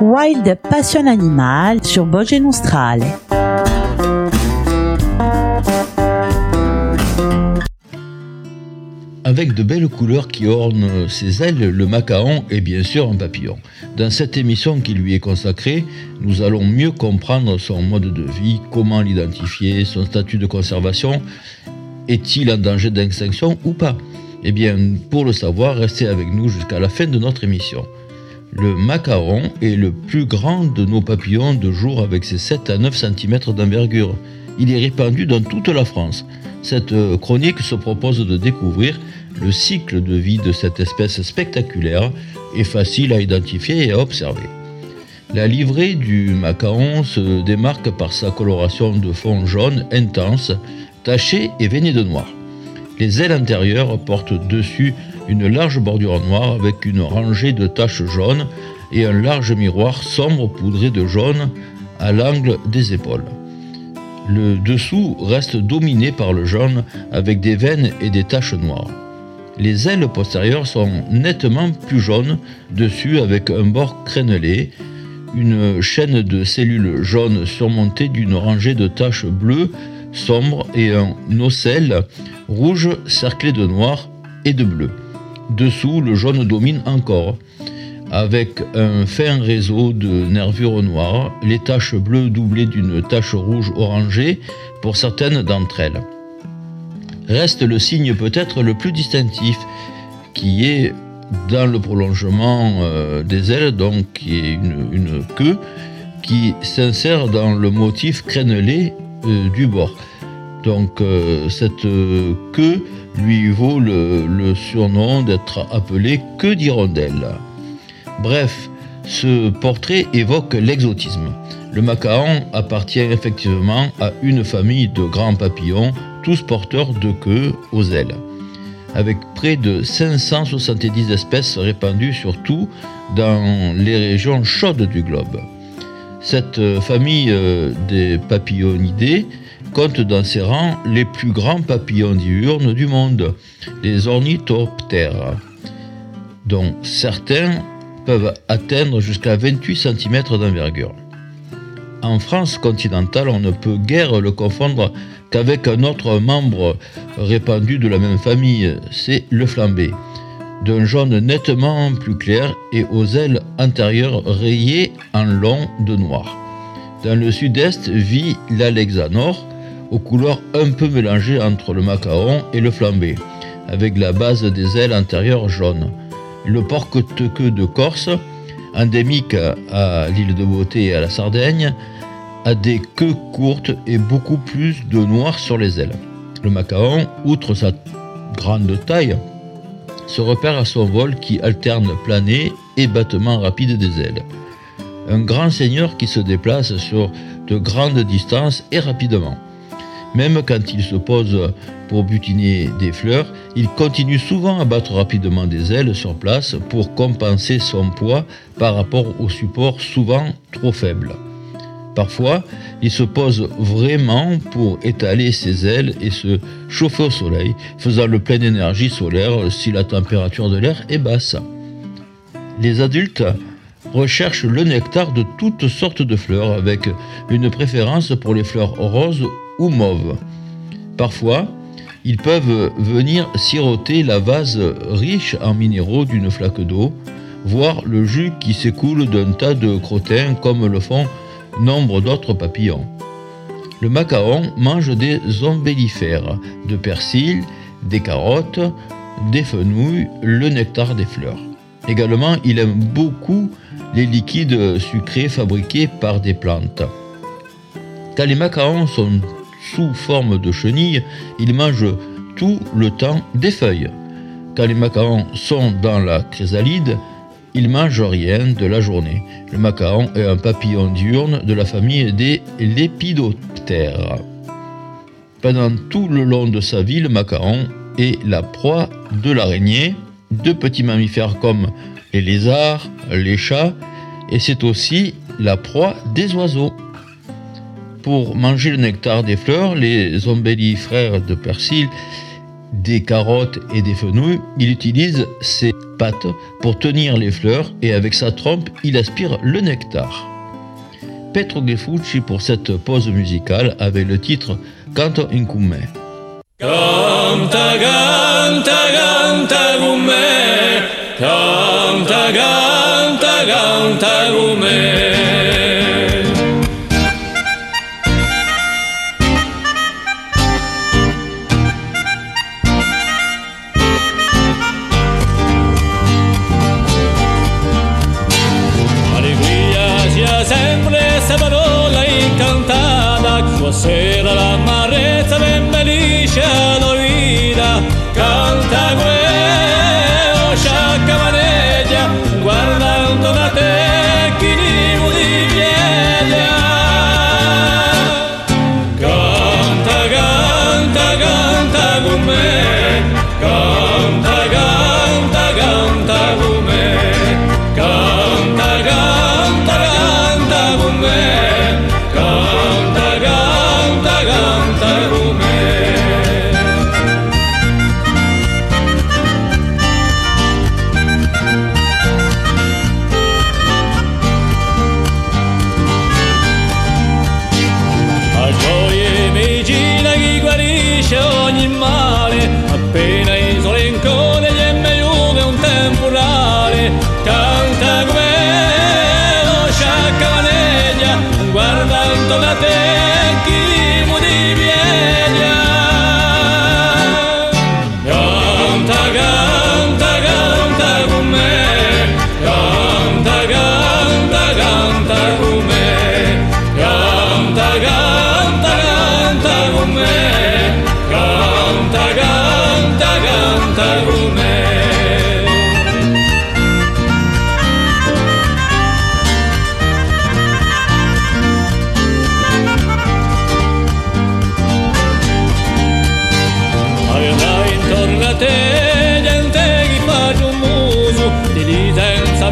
Wild Passion Animal sur Voce Nostrale. Avec de belles couleurs qui ornent ses ailes, le macaon est bien sûr un papillon. Dans cette émission qui lui est consacrée, nous allons mieux comprendre son mode de vie, comment l'identifier, son statut de conservation. Est-il en danger d'extinction ou pas? Eh bien, pour le savoir, restez avec nous jusqu'à la fin de notre émission. Le macaron est le plus grand de nos papillons de jour avec ses 7 à 9 cm d'envergure. Il est répandu dans toute la France. Cette chronique se propose de découvrir le cycle de vie de cette espèce spectaculaire est facile à identifier et à observer. La livrée du macaron se démarque par sa coloration de fond jaune intense, tachée et veinée de noir. Les ailes antérieures portent dessus une large bordure noire avec une rangée de taches jaunes et un large miroir sombre poudré de jaune à l'angle des épaules. Le dessous reste dominé par le jaune avec des veines et des taches noires. Les ailes postérieures sont nettement plus jaunes dessus avec un bord crénelé, une chaîne de cellules jaunes surmontée d'une rangée de taches bleues sombres et un ocelle rouge cerclé de noir et de bleu. Dessous, le jaune domine encore. Avec un fin réseau de nervures noires, les taches bleues doublées d'une tache rouge orangée pour certaines d'entre elles reste le signe peut-être le plus distinctif, qui est dans le prolongement euh, des ailes, donc qui est une, queue qui s'insère dans le motif crénelé du bord. Donc euh, cette queue lui vaut le, le surnom d'être appelée queue d'hirondelle. Bref, ce portrait évoque l'exotisme. Le macaon appartient effectivement à une famille de grands papillons tous porteurs de queues aux ailes, avec près de 570 espèces répandues surtout dans les régions chaudes du globe. Cette famille euh, des papillonidés compte dans ses rangs les plus grands papillons diurnes du monde, les ornithoptères, dont certains peuvent atteindre jusqu'à 28 cm d'envergure. En France continentale, on ne peut guère le confondre qu'avec un autre membre répandu de la même famille, c'est le flambé, d'un jaune nettement plus clair et aux ailes antérieures rayées en long de noir. Dans le sud-est vit l'alexanor, aux couleurs un peu mélangées entre le macaron et le flambé, avec la base des ailes antérieures jaunes. Le porc-queue de Corse, endémique à l'île de Beauté et à la Sardaigne, a des queues courtes et beaucoup plus de noir sur les ailes. Le macaon, outre sa grande taille, se repère à son vol qui alterne plané et battement rapide des ailes. Un grand seigneur qui se déplace sur de grandes distances et rapidement. Même quand il se pose pour butiner des fleurs, il continue souvent à battre rapidement des ailes sur place pour compenser son poids par rapport au support souvent trop faible. Parfois, il se pose vraiment pour étaler ses ailes et se chauffer au soleil, faisant le plein d'énergie solaire si la température de l'air est basse. Les adultes recherchent le nectar de toutes sortes de fleurs avec une préférence pour les fleurs roses ou mauves. Parfois, ils peuvent venir siroter la vase riche en minéraux d'une flaque d'eau, voire le jus qui s'écoule d'un tas de crottins comme le font nombre d'autres papillons. Le macaron mange des ombellifères, de persil, des carottes, des fenouilles, le nectar des fleurs. Également, il aime beaucoup les liquides sucrés fabriqués par des plantes. Quand les macarons sont sous forme de chenilles, il mange tout le temps des feuilles. Quand les macarons sont dans la chrysalide, il mange rien de la journée. Le macaron est un papillon diurne de la famille des lépidoptères. Pendant tout le long de sa vie, le macaron est la proie de l'araignée, de petits mammifères comme les lézards, les chats, et c'est aussi la proie des oiseaux. Pour manger le nectar des fleurs, les ombellifères de persil des carottes et des fenouils, il utilise ses pattes pour tenir les fleurs et avec sa trompe, il aspire le nectar. Petro Gefucci pour cette pause musicale avait le titre Canto in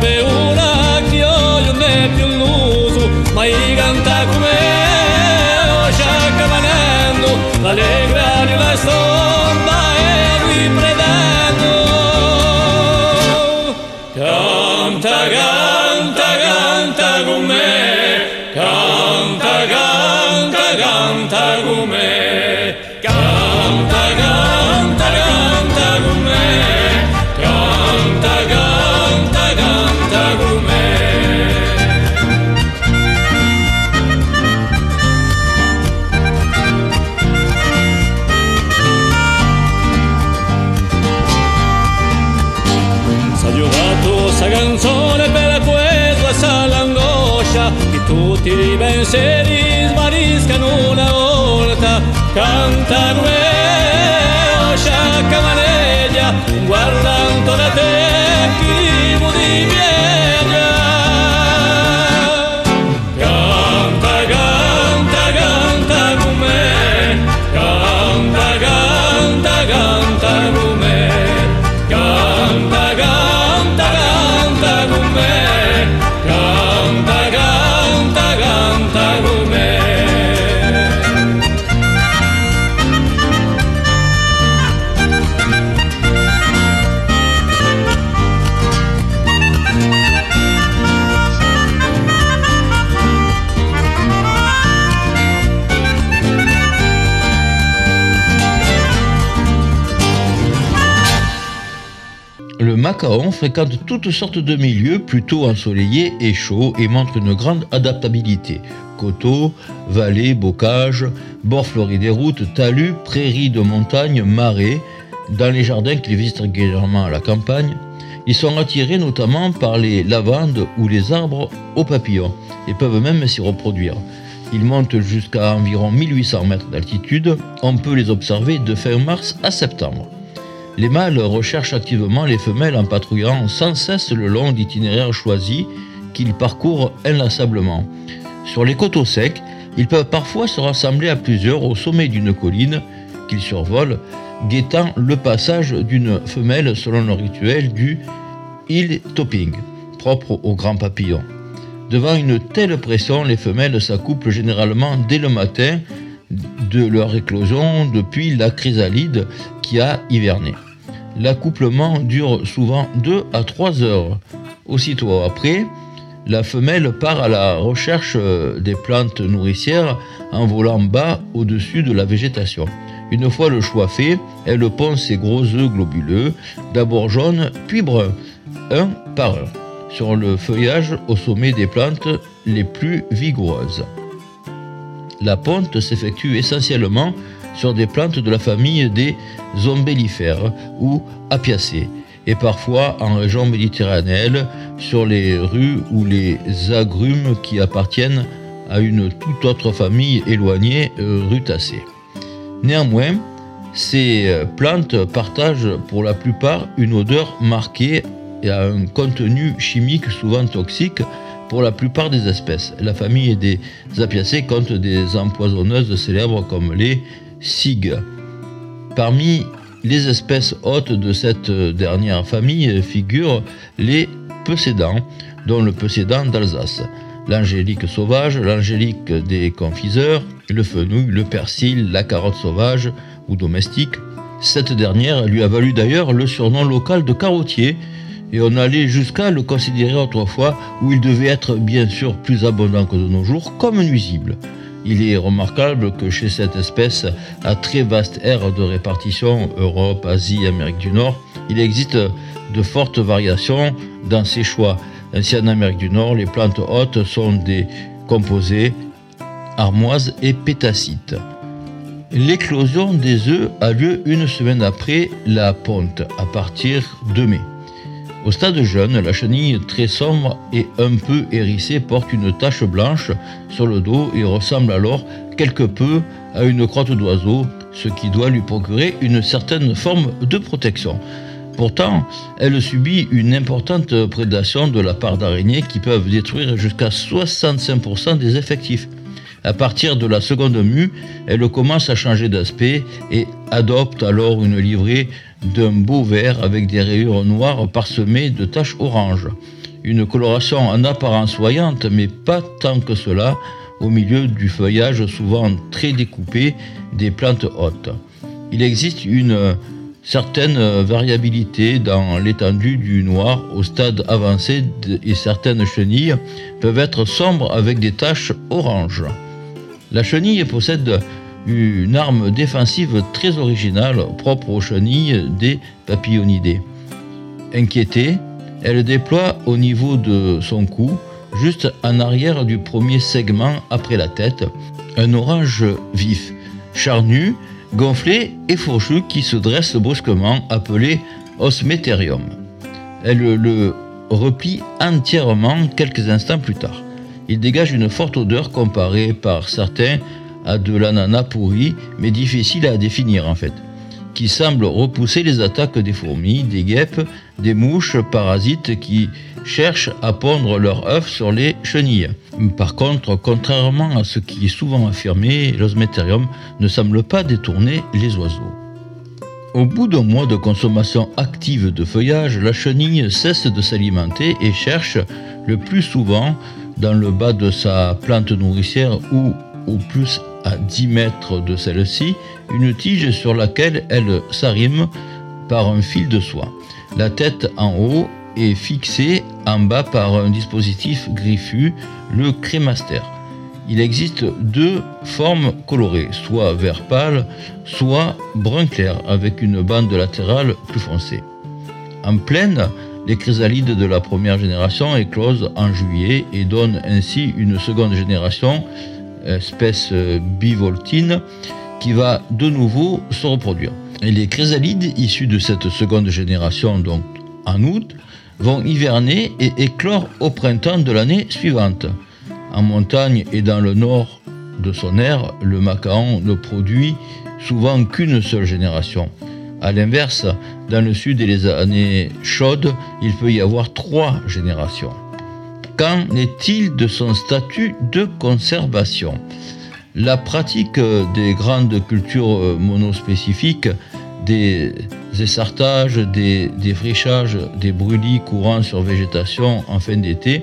saber tutti i pensieri svaniscano una volta. Canta come sciacca maneglia guardando da te macaon fréquente toutes sortes de milieux plutôt ensoleillés et chauds et montre une grande adaptabilité. Coteaux, vallées, bocages, bords fleuris des routes, talus, prairies de montagne, marais, dans les jardins qu'ils visitent régulièrement à la campagne. Ils sont attirés notamment par les lavandes ou les arbres aux papillons et peuvent même s'y reproduire. Ils montent jusqu'à environ 1800 mètres d'altitude. On peut les observer de fin mars à septembre. Les mâles recherchent activement les femelles en patrouillant sans cesse le long d'itinéraires choisis qu'ils parcourent inlassablement. Sur les coteaux secs, ils peuvent parfois se rassembler à plusieurs au sommet d'une colline qu'ils survolent, guettant le passage d'une femelle selon le rituel du hill topping, propre aux grands papillons. Devant une telle pression, les femelles s'accouplent généralement dès le matin de leur éclosion depuis la chrysalide qui a hiverné. L'accouplement dure souvent 2 à 3 heures. Aussitôt après, la femelle part à la recherche des plantes nourricières en volant bas au-dessus de la végétation. Une fois le choix fait, elle pond ses gros œufs globuleux, d'abord jaunes, puis bruns, un par un, sur le feuillage au sommet des plantes les plus vigoureuses. La ponte s'effectue essentiellement sur des plantes de la famille des ombellifères ou apiacées, et parfois en région méditerranéenne sur les rues ou les agrumes qui appartiennent à une toute autre famille éloignée, euh, rutacée. Néanmoins, ces euh, plantes partagent pour la plupart une odeur marquée et un contenu chimique souvent toxique pour la plupart des espèces. La famille des apiacées compte des empoisonneuses célèbres comme les cigues. Parmi les espèces hôtes de cette dernière famille figurent les Peucédans, dont le Peucédan d'Alsace, l'angélique sauvage, l'angélique des confiseurs, le fenouil, le persil, la carotte sauvage ou domestique. Cette dernière lui a valu d'ailleurs le surnom local de carottier, et on allait jusqu'à le considérer autrefois où il devait être bien sûr plus abondant que de nos jours comme nuisible. Il est remarquable que chez cette espèce à très vaste aire de répartition, Europe, Asie, Amérique du Nord, il existe de fortes variations dans ses choix. Ainsi en Amérique du Nord, les plantes hautes sont des composés armoises et pétacites. L'éclosion des œufs a lieu une semaine après la ponte, à partir de mai. Au stade jeune, la chenille très sombre et un peu hérissée porte une tache blanche sur le dos et ressemble alors quelque peu à une crotte d'oiseau, ce qui doit lui procurer une certaine forme de protection. Pourtant, elle subit une importante prédation de la part d'araignées qui peuvent détruire jusqu'à 65% des effectifs. À partir de la seconde mue, elle commence à changer d'aspect et adopte alors une livrée d'un beau vert avec des rayures noires parsemées de taches oranges. Une coloration en apparence voyante, mais pas tant que cela, au milieu du feuillage souvent très découpé des plantes hautes. Il existe une certaine variabilité dans l'étendue du noir au stade avancé et certaines chenilles peuvent être sombres avec des taches oranges. La chenille possède une arme défensive très originale propre aux chenilles des papillonidés. Inquiétée, elle déploie au niveau de son cou, juste en arrière du premier segment après la tête, un orange vif, charnu, gonflé et fourchu qui se dresse brusquement, appelé osméterium. Elle le replie entièrement quelques instants plus tard. Il dégage une forte odeur comparée par certains à de l'ananas pourri, mais difficile à définir en fait, qui semble repousser les attaques des fourmis, des guêpes, des mouches parasites qui cherchent à pondre leurs œufs sur les chenilles. Par contre, contrairement à ce qui est souvent affirmé, l'osméterium ne semble pas détourner les oiseaux. Au bout d'un mois de consommation active de feuillage, la chenille cesse de s'alimenter et cherche le plus souvent dans le bas de sa plante nourricière ou au plus à 10 mètres de celle-ci, une tige sur laquelle elle s'arrime par un fil de soie. La tête en haut est fixée en bas par un dispositif griffu, le crémaster. Il existe deux formes colorées, soit vert pâle, soit brun clair, avec une bande latérale plus foncée. En pleine, les chrysalides de la première génération éclosent en juillet et donnent ainsi une seconde génération, espèce bivoltine, qui va de nouveau se reproduire. Et les chrysalides issus de cette seconde génération, donc en août, vont hiverner et éclore au printemps de l'année suivante. En montagne et dans le nord de son aire, le macaon ne produit souvent qu'une seule génération. A l'inverse, dans le sud et les années chaudes, il peut y avoir trois générations. Qu'en est-il de son statut de conservation? La pratique des grandes cultures monospécifiques, des essartages, des défrichages, des brûlis courants sur végétation en fin d'été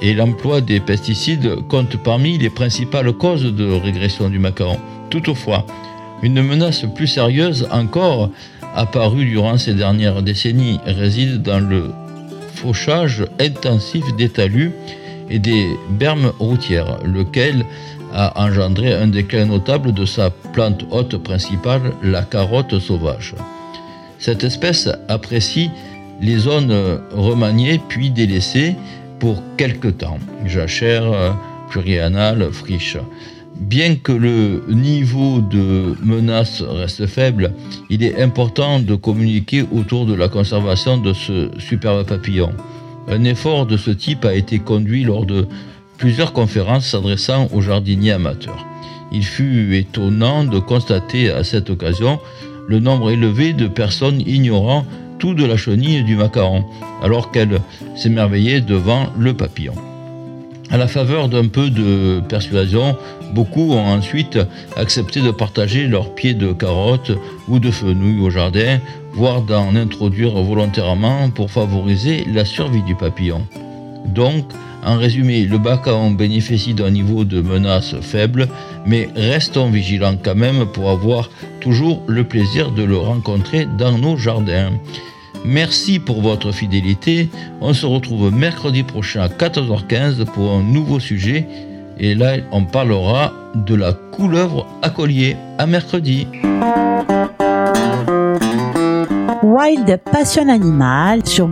et l'emploi des pesticides comptent parmi les principales causes de régression du macaron. Toutefois, une menace plus sérieuse encore apparue durant ces dernières décennies réside dans le fauchage intensif des talus et des bermes routières, lequel a engendré un déclin notable de sa plante hôte principale, la carotte sauvage. Cette espèce apprécie les zones remaniées puis délaissées pour quelque temps, jachère, plurianale, friche. Bien que le niveau de menace reste faible, il est important de communiquer autour de la conservation de ce superbe papillon. Un effort de ce type a été conduit lors de plusieurs conférences s'adressant aux jardiniers amateurs. Il fut étonnant de constater à cette occasion le nombre élevé de personnes ignorant tout de la chenille et du macaron, alors qu'elles s'émerveillaient devant le papillon. À la faveur d'un peu de persuasion, beaucoup ont ensuite accepté de partager leurs pieds de carottes ou de fenouil au jardin, voire d'en introduire volontairement pour favoriser la survie du papillon. Donc, en résumé, le Bacaon bénéficie d'un niveau de menace faible, mais restons vigilants quand même pour avoir toujours le plaisir de le rencontrer dans nos jardins. Merci pour votre fidélité. On se retrouve mercredi prochain à 14h15 pour un nouveau sujet. Et là, on parlera de la couleuvre à collier. À mercredi. Wild Passion Animal sur.